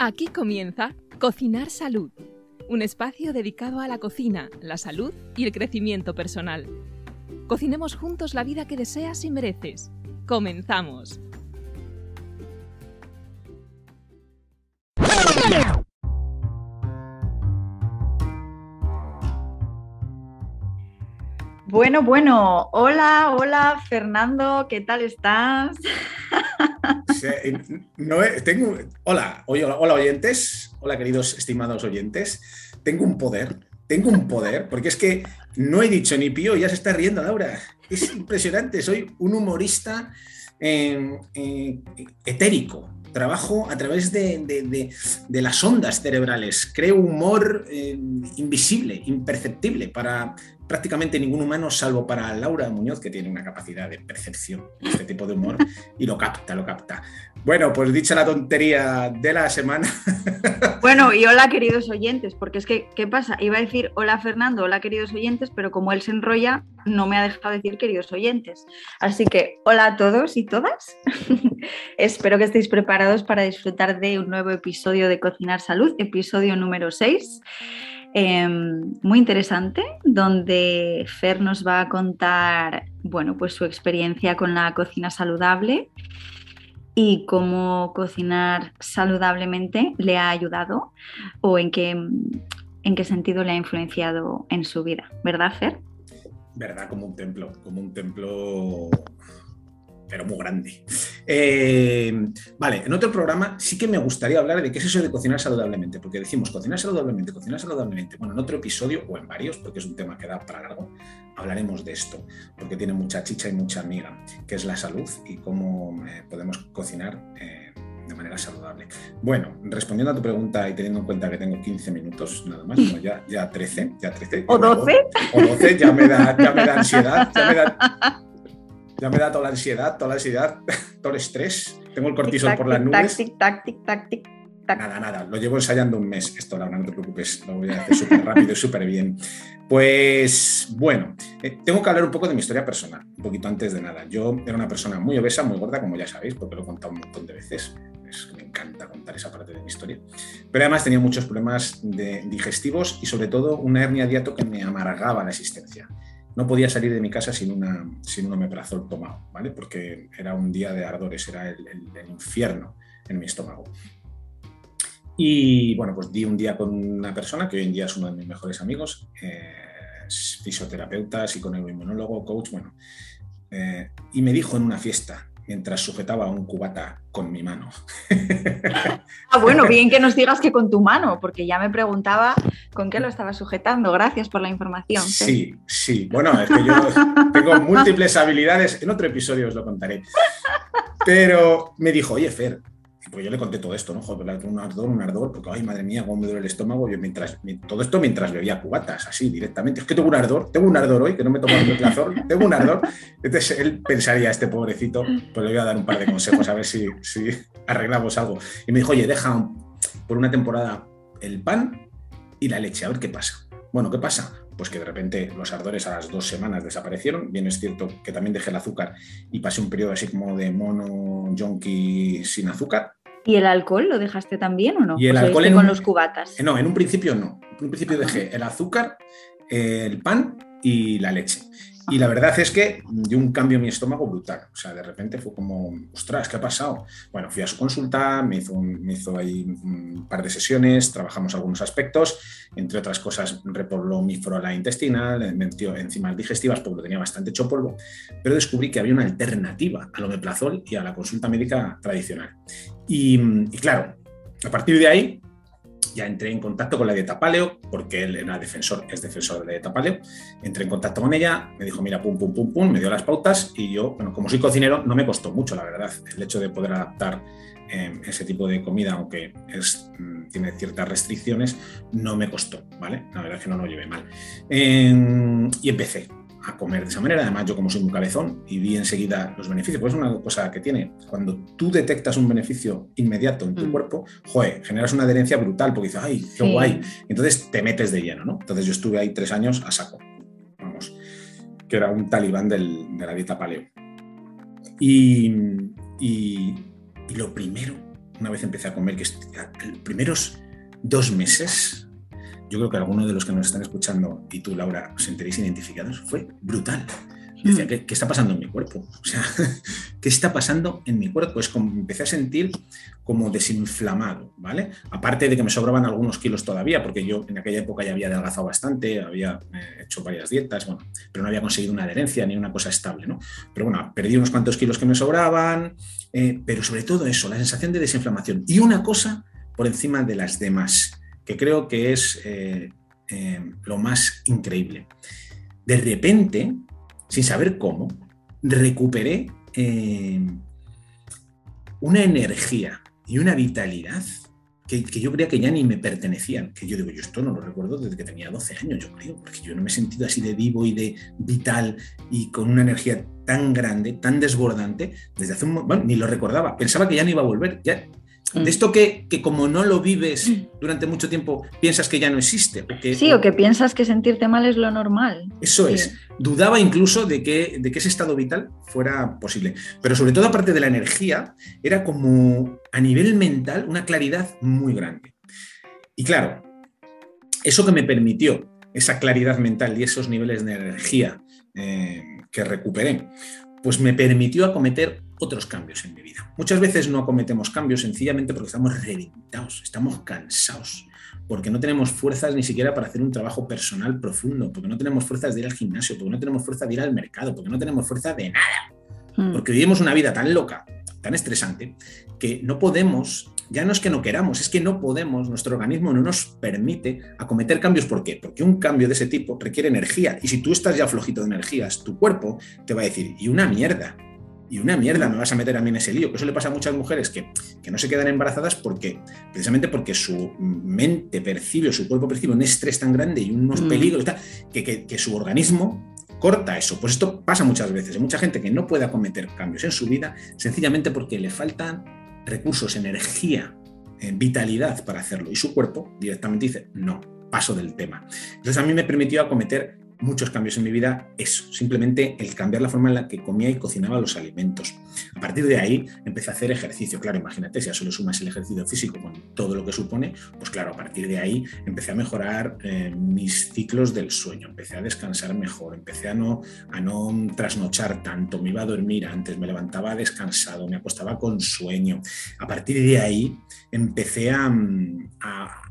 Aquí comienza Cocinar Salud, un espacio dedicado a la cocina, la salud y el crecimiento personal. Cocinemos juntos la vida que deseas y mereces. Comenzamos. Bueno, bueno, hola, hola Fernando, ¿qué tal estás? No, tengo, hola, hola, oyentes, hola queridos estimados oyentes, tengo un poder, tengo un poder, porque es que no he dicho ni pío, ya se está riendo Laura, es impresionante, soy un humorista eh, eh, etérico, trabajo a través de, las ondas cerebrales, creo humor eh, invisible, imperceptible para prácticamente ningún humano, salvo para Laura Muñoz, que tiene una capacidad de percepción de este tipo de humor y lo capta, lo capta. Bueno, pues dicha la tontería de la semana. Bueno, y hola queridos oyentes, porque es que, ¿qué pasa? Iba a decir hola Fernando, hola queridos oyentes, pero como él se enrolla, no me ha dejado decir queridos oyentes. Así que hola a todos y todas. Espero que estéis preparados para disfrutar de un nuevo episodio de Cocinar Salud, episodio número 6. Em, muy interesante, donde Fer nos va a contar, bueno, pues su experiencia con la cocina saludable y cómo cocinar saludablemente le ha ayudado o en qué, en qué sentido le ha influenciado en su vida, ¿verdad, Fer? Verdad, como un templo, como un templo pero muy grande. Eh, vale, en otro programa sí que me gustaría hablar de qué es eso de cocinar saludablemente, porque decimos cocinar saludablemente, cocinar saludablemente. Bueno, en otro episodio o en varios, porque es un tema que da para largo, hablaremos de esto, porque tiene mucha chicha y mucha amiga, que es la salud y cómo eh, podemos cocinar. Eh, de manera saludable. Bueno, respondiendo a tu pregunta y teniendo en cuenta que tengo 15 minutos nada más, ya, ya 13, ya 13. ¿O 12? O 12, ya me da, ya me da ansiedad, ya me da, ya me da toda la ansiedad, toda la ansiedad, todo el estrés. Tengo el cortisol por las nubes. Tic, tac, tic, tac, tic, tac. Nada, nada. Lo llevo ensayando un mes esto, Laura, no te preocupes. Lo voy a hacer súper rápido y súper bien. Pues bueno, eh, tengo que hablar un poco de mi historia personal, un poquito antes de nada. Yo era una persona muy obesa, muy gorda, como ya sabéis, porque lo he contado un montón de veces. Es, me encanta contar esa parte de mi historia. Pero además tenía muchos problemas de, digestivos y sobre todo una hernia diato que me amargaba la existencia no podía salir de mi casa sin, una, sin un omeprazol tomado, ¿vale? Porque era un día de ardores, era el, infierno en mi estómago. Y bueno, pues di un día con una persona que hoy en día es uno de mis mejores amigos, eh, fisioterapeuta, psiconeuroinmunólogo, coach, bueno, eh, y me dijo en una fiesta, mientras sujetaba un cubata con mi mano. Ah, bueno, bien que nos digas que con tu mano, porque ya me preguntaba con qué lo estaba sujetando. Gracias por la información. Sí, sí. Bueno, es que yo tengo múltiples habilidades. En otro episodio os lo contaré. Pero me dijo, oye, Fer, pues yo le conté todo esto, ¿no? Joder, un ardor, un ardor, porque, ay, madre mía, cómo me duele el estómago. Yo mientras, todo esto mientras bebía cubatas, así, directamente. Es que tengo un ardor, tengo un ardor hoy, que no me tomo el plazor, tengo un ardor. Entonces él pensaría, este pobrecito, pues le voy a dar un par de consejos a ver si, si arreglamos algo. Y me dijo, oye, deja por una temporada el pan y la leche, a ver qué pasa. Bueno, ¿qué pasa? Pues que de repente los ardores a las dos semanas desaparecieron. Bien es cierto que también dejé el azúcar y pasé un periodo así como de mono junkie sin azúcar, ¿Y el alcohol lo dejaste también o no? Y el alcohol con los cubatas. No, en un principio no. En un principio dejé el azúcar, el pan y la leche. Y la verdad es que dio un cambio en mi estómago brutal. O sea, de repente fue como, ostras, ¿qué ha pasado? Bueno, fui a su consulta, me hizo, me hizo ahí un par de sesiones, trabajamos algunos aspectos, entre otras cosas repobló mi flora intestinal, metió enzimas digestivas porque lo tenía bastante hecho polvo, pero descubrí que había una alternativa al omeprazol y a la consulta médica tradicional. y, y claro, a partir de ahí ya entré en contacto con la dieta paleo, porque él era defensor, es defensor de la dieta paleo. Entré en contacto con ella, me dijo, mira, pum, pum, pum, pum, me dio las pautas y yo, bueno, como soy cocinero, no me costó mucho, la verdad, el hecho de poder adaptar em, ese tipo de comida, aunque es, mm, tiene ciertas restricciones, no me costó, ¿vale? La verdad es que no lo llevé mal. Em, y empecé, a comer de esa manera. Además, yo como soy un cabezón y vi enseguida los beneficios, pues es una cosa que tiene. Cuando tú detectas un beneficio inmediato en tu mm. cuerpo, joder, generas una adherencia brutal porque dices, ay, qué guay. Entonces te metes de lleno, ¿no? Entonces yo estuve ahí tres años a saco, vamos, que era un talibán de la dieta paleo. Y, y, y lo primero, una vez empecé a comer, que los primeros dos meses, yo creo que algunos de los que nos están escuchando y tú, Laura, os sentiréis identificados, fue brutal. Y decía, mm. ¿qué, está pasando en mi cuerpo? O sea, ¿qué está pasando en mi cuerpo? Es como empecé a sentir como desinflamado, ¿vale? Aparte de que me sobraban algunos kilos todavía, porque yo en aquella época ya había adelgazado bastante, había eh, hecho varias dietas, bueno, pero no había conseguido una adherencia ni una cosa estable, ¿no? Pero bueno, perdí unos cuantos kilos que me sobraban, eh, pero sobre todo eso, la sensación de desinflamación. Y una cosa por encima de las demás, que creo que es eh, lo más increíble. De repente, sin saber cómo, recuperé eh, una energía y una vitalidad que, yo creía que ya ni me pertenecían. Que yo digo, yo esto no lo recuerdo desde que tenía 12 años, yo creo, porque yo no me he sentido así de vivo y de vital y con una energía tan grande, tan desbordante, desde hace un bueno, ni lo recordaba. Pensaba que ya no iba a volver. Ya, de mm. esto que, como no lo vives mm. durante mucho tiempo, piensas que ya no existe. sí, o que piensas que sentirte mal es lo normal. Eso es. Dudaba incluso de que, de que ese estado vital fuera posible. Pero sobre todo, aparte de la energía, era como a nivel mental una claridad muy grande. Y claro, eso que me permitió, esa claridad mental y esos niveles de energía eh, que recuperé, pues me permitió acometer otros cambios en mi vida. Muchas veces no acometemos cambios sencillamente porque estamos reventados, estamos cansados, porque no tenemos fuerzas ni siquiera para hacer un trabajo personal profundo, porque no tenemos fuerzas de ir al gimnasio, porque no tenemos fuerza de ir al mercado, porque no tenemos fuerza de nada. Hmm. Porque vivimos una vida tan loca, tan estresante, que no podemos, ya no es que no queramos, es que no podemos, nuestro organismo no nos permite acometer cambios. ¿Por qué? Porque un cambio de ese tipo requiere energía. Y si tú estás ya flojito de energías, tu cuerpo te va a decir, y una mierda, y una mierda me vas a meter a mí en ese lío. Que eso le pasa a muchas mujeres que, no se quedan embarazadas porque, precisamente porque su mente percibe, su cuerpo percibe un estrés tan grande y unos mm. peligros que, que, su organismo corta eso. Pues esto pasa muchas veces. Hay mucha gente que no puede acometer cambios en su vida sencillamente porque le faltan recursos, energía, eh, vitalidad para hacerlo. Y su cuerpo directamente dice, no, paso del tema. Entonces a mí me permitió acometer muchos cambios en mi vida, eso, simplemente el cambiar la forma en la que comía y cocinaba los alimentos. A partir de ahí empecé a hacer ejercicio, claro, imagínate, si a solo sumas el ejercicio físico con todo lo que supone, pues claro, a partir de ahí empecé a mejorar eh, mis ciclos del sueño, empecé a descansar mejor, empecé a no, a no trasnochar tanto, me iba a dormir antes, me levantaba descansado, me acostaba con sueño. A partir de ahí empecé a, a,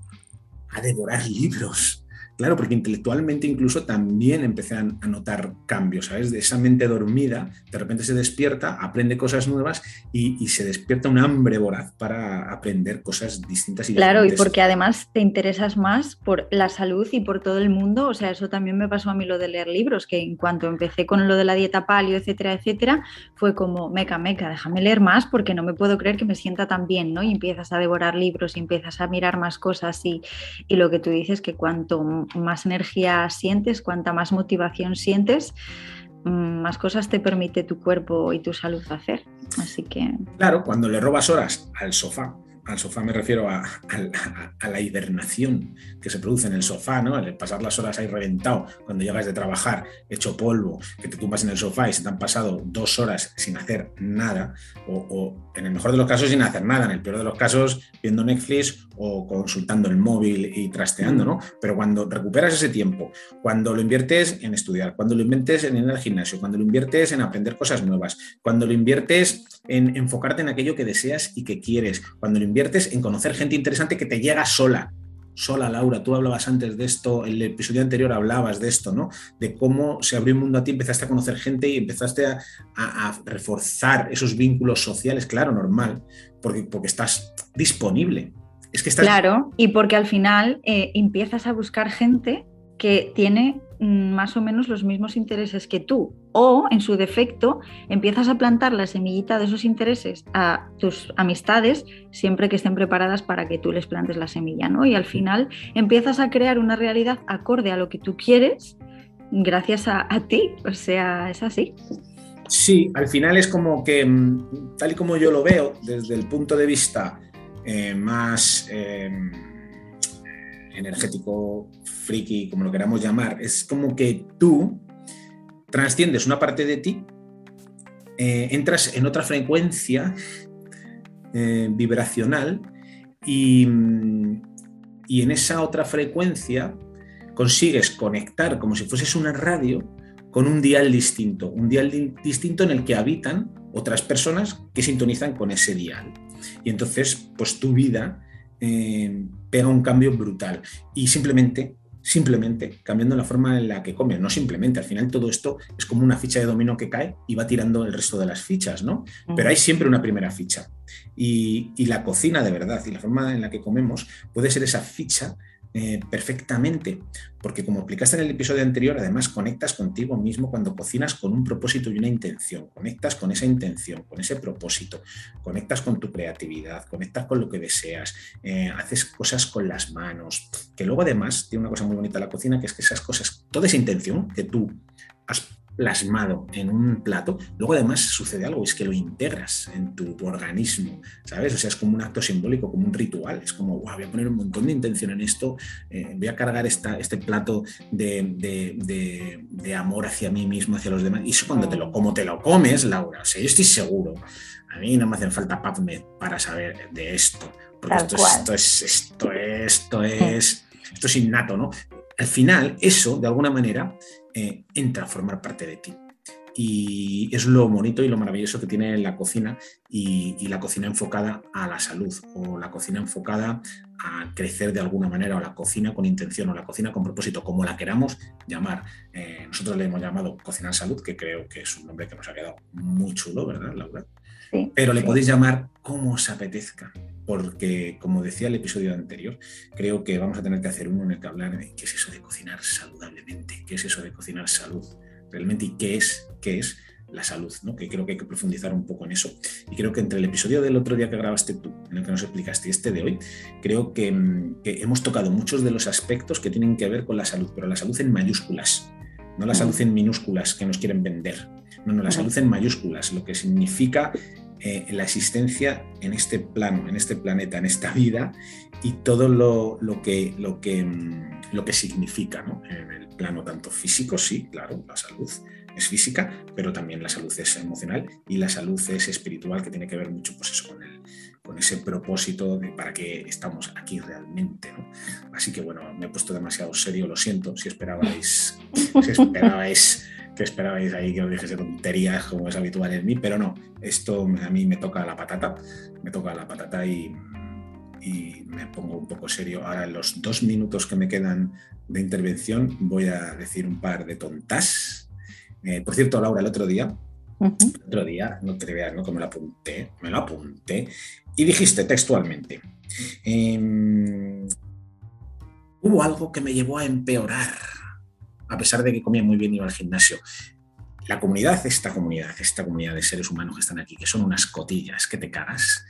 a devorar libros Claro, porque intelectualmente incluso también empecé a notar cambios, ¿sabes? De esa mente dormida, de repente se despierta, aprende cosas nuevas y, se despierta un hambre voraz para aprender cosas distintas y Claro, y porque además te interesas más por la salud y por todo el mundo, o sea, eso también me pasó a mí lo de leer libros, que en cuanto empecé con lo de la dieta palio, etcétera, etcétera, fue como, meca, meca, déjame leer más porque no me puedo creer que me sienta tan bien, ¿no? Y empiezas a devorar libros y empiezas a mirar más cosas y, y lo que tú dices, que cuanto más energía sientes, cuanta más motivación sientes, mm, más cosas te permite tu cuerpo y tu salud hacer. Así que. Claro, cuando le robas horas al sofá al sofá me refiero a, la hibernación que se produce en el sofá, ¿no? El pasar las horas ahí reventado, cuando llegas de trabajar, hecho polvo, que te tumbas en el sofá y se te han pasado dos horas sin hacer nada, o, en el mejor de los casos sin hacer nada, en el peor de los casos viendo Netflix o consultando el móvil y trasteando, ¿no? Pero cuando recuperas ese tiempo, cuando lo inviertes en estudiar, cuando lo inviertes en ir al gimnasio, cuando lo inviertes en aprender cosas nuevas, cuando lo inviertes en enfocarte en aquello que deseas y que quieres, cuando lo inviertes en conocer gente interesante que te llega sola. Sola, Laura, tú hablabas antes de esto, el episodio anterior hablabas de esto, ¿no? De cómo se abrió un mundo a ti, empezaste a conocer gente y empezaste a, reforzar esos vínculos sociales, claro, normal, porque, porque estás disponible. Es que. Claro, y porque al final eh, empiezas a buscar gente que tiene mm, más o menos los mismos intereses que tú o en su defecto empiezas a plantar la semillita de esos intereses a tus amistades siempre que estén preparadas para que tú les plantes la semilla, ¿no? Y al final empiezas a crear una realidad acorde a lo que tú quieres gracias a, ti, o sea, es así. Sí, al final es como que, mm, tal y como yo lo veo, desde el punto de vista eh, más... Em, energético, friki, como lo queramos llamar, es como que tú trasciendes una parte de ti, eh, entras en otra frecuencia eh, vibracional y, y en esa otra frecuencia consigues conectar como si fueses una radio con un dial distinto, un dial distinto en el que habitan otras personas que sintonizan con ese dial. Y entonces, pues tu vida eh, pega un cambio brutal. Y simplemente, simplemente cambiando la forma en la que comes, no simplemente, al final todo esto es como una ficha de dominó que cae y va tirando el resto de las fichas, ¿no? Pero hay siempre una primera ficha. Y, y la cocina de verdad y la forma en la que comemos puede ser esa ficha eh, perfectamente, porque como explicaste en el episodio anterior, además conectas contigo mismo cuando cocinas con un propósito y una intención, conectas con esa intención, con ese propósito, conectas con tu creatividad, conectas con lo que deseas, eh, haces cosas con las manos, que luego además tiene una cosa muy bonita la cocina, que es que esas cosas, toda esa intención que tú has plasmado en un plato, luego además sucede algo, es que lo integras en tu organismo, ¿sabes? O sea, es como un acto simbólico, como un ritual, es como, wow, voy a poner un montón de intención en esto, eh, voy a cargar esta, este plato de, de, amor hacia mí mismo, hacia los demás, y eso cuando te lo, como te lo comes, Laura, o sea, yo estoy seguro, a mí no me hacen falta PubMed para saber de esto, porque esto esto es, esto es, esto es, esto es innato, ¿no? Al final, eso, de alguna manera, eh, entra a formar parte de ti. Y es lo bonito y lo maravilloso que tiene la cocina y, la cocina enfocada a la salud o la cocina enfocada a crecer de alguna manera o la cocina con intención o la cocina con propósito, como la queramos llamar. Eh, nosotros le hemos llamado Cocina en Salud, que creo que es un nombre que nos ha quedado muy chulo, ¿verdad, Laura? Sí, Pero le podéis llamar como os apetezca, porque como decía el episodio anterior, creo que vamos a tener que hacer uno en el que hablar de qué es eso de cocinar saludablemente, qué es eso de cocinar salud realmente y qué es, qué es la salud, ¿no? que creo que hay que profundizar un poco en eso. Y creo que entre el episodio del otro día que grabaste tú, en el que nos explicaste, y este de hoy, creo que, mm, que hemos tocado muchos de los aspectos que tienen que ver con la salud, pero la salud en mayúsculas, no la salud en minúsculas que nos quieren vender. No, no, la salud en mayúsculas, lo que significa eh, la existencia en este plano, en este planeta, en esta vida y todo lo, que, lo, que, mm, lo que significa en el plano tanto físico, sí, claro, la salud es física, pero también la salud es emocional y la salud es espiritual, que tiene que ver mucho pues con, el, con ese propósito de para qué estamos aquí realmente. Así que bueno, me he puesto demasiado serio, lo siento, si esperabais, si esperabais que esperabais ahí que os dijese tonterías como es habitual en mí, pero no, esto a mí me toca la patata, me toca la patata y, y me pongo un poco serio. Ahora, en los dos minutos que me quedan de intervención, voy a decir un par de tontas. Eh, por cierto, Laura, el otro día, el otro día, no te veas, ¿no? Que me lo apunté, me lo apunté, y dijiste textualmente, em, hubo algo que me llevó a empeorar a pesar de que comía muy bien y iba al gimnasio. La comunidad, esta comunidad, esta comunidad de seres humanos que están aquí, que son unas cotillas que te cagas,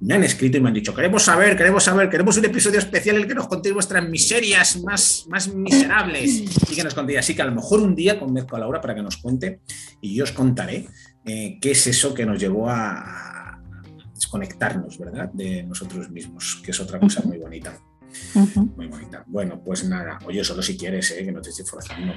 me han escrito y me han dicho, queremos saber, queremos saber, queremos un episodio especial en el que nos contéis vuestras miserias más, más miserables y que nos contéis. Así que a lo mejor un día convenzco a Laura para que nos cuente y yo os contaré eh, qué es eso que nos llevó a desconectarnos, ¿verdad? De nosotros mismos, que es otra cosa muy bonita. Muy bonita. Bueno, pues nada, oye, solo si quieres, ¿eh? que no te estoy forzando.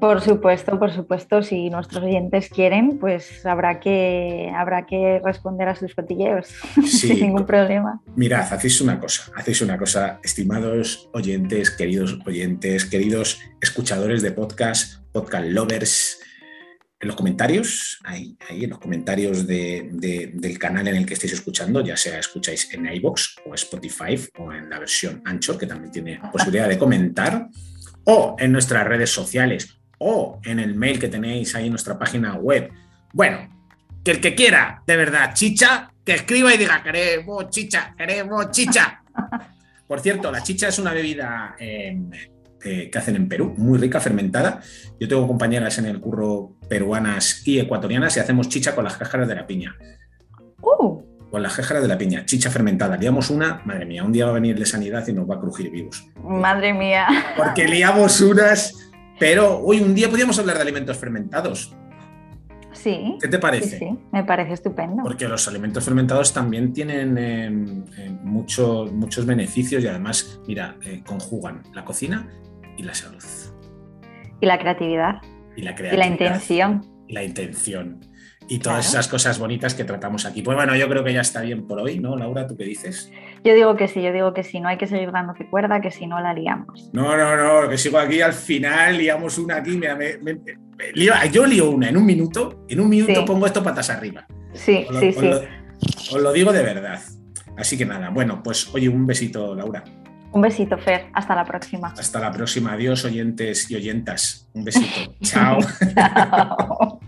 Por supuesto, por supuesto, si nuestros oyentes quieren, pues habrá que, habrá que responder a sus cotilleos sin ningún problema. Mirad, hacéis una cosa, hacéis una cosa, estimados oyentes, queridos oyentes, queridos escuchadores de podcast, podcast lovers, en los comentarios, ahí, ahí en los comentarios del canal en el que estéis escuchando, ya sea escucháis en iBox o Spotify o en la versión Anchor, que también tiene posibilidad de comentar, o en nuestras redes sociales, o en el mail que tenéis ahí en nuestra página web. Bueno, que el que quiera, de verdad, chicha, que escriba y diga, queremos chicha, queremos chicha. Por cierto, la chicha es una bebida eh, que hacen en Perú, muy rica, fermentada. Yo tengo compañeras en el curro peruanas y ecuatorianas y hacemos chicha con las cáscaras de la piña. Uh. Con las cáscaras de la piña, chicha fermentada. Liamos una, madre mía, un día va a venir de sanidad y nos va a crujir vivos. Madre mía. Porque liamos unas, pero hoy un día podríamos hablar de alimentos fermentados. Sí. ¿Qué te parece? Sí, me parece estupendo. Porque los alimentos fermentados también tienen em, em, muchos muchos beneficios y además, mira, eh, conjugan la cocina y la salud. Y la creatividad. Y la creatividad. Y la intención. Y la intención. y todas Claro. esas cosas bonitas que tratamos aquí. Pues bueno, yo creo que ya está bien por hoy, ¿no, Laura? ¿Tú qué dices? Yo digo que sí, yo digo que sí, no hay que seguir dándose cuerda, que si no la liamos. No, no, no, que sigo aquí al final, liamos una aquí, mira, me- me- me- lío- yo lío una en un minuto, en un minuto Sí. pongo esto patas arriba. Sí, lo, sí, os sí. lo- os lo digo de verdad. Así que nada, bueno, pues oye, un besito, Laura. Un besito, Fer. Hasta la próxima. Hasta la próxima. Adiós, oyentes y oyentas. Un besito. Chao. Chao.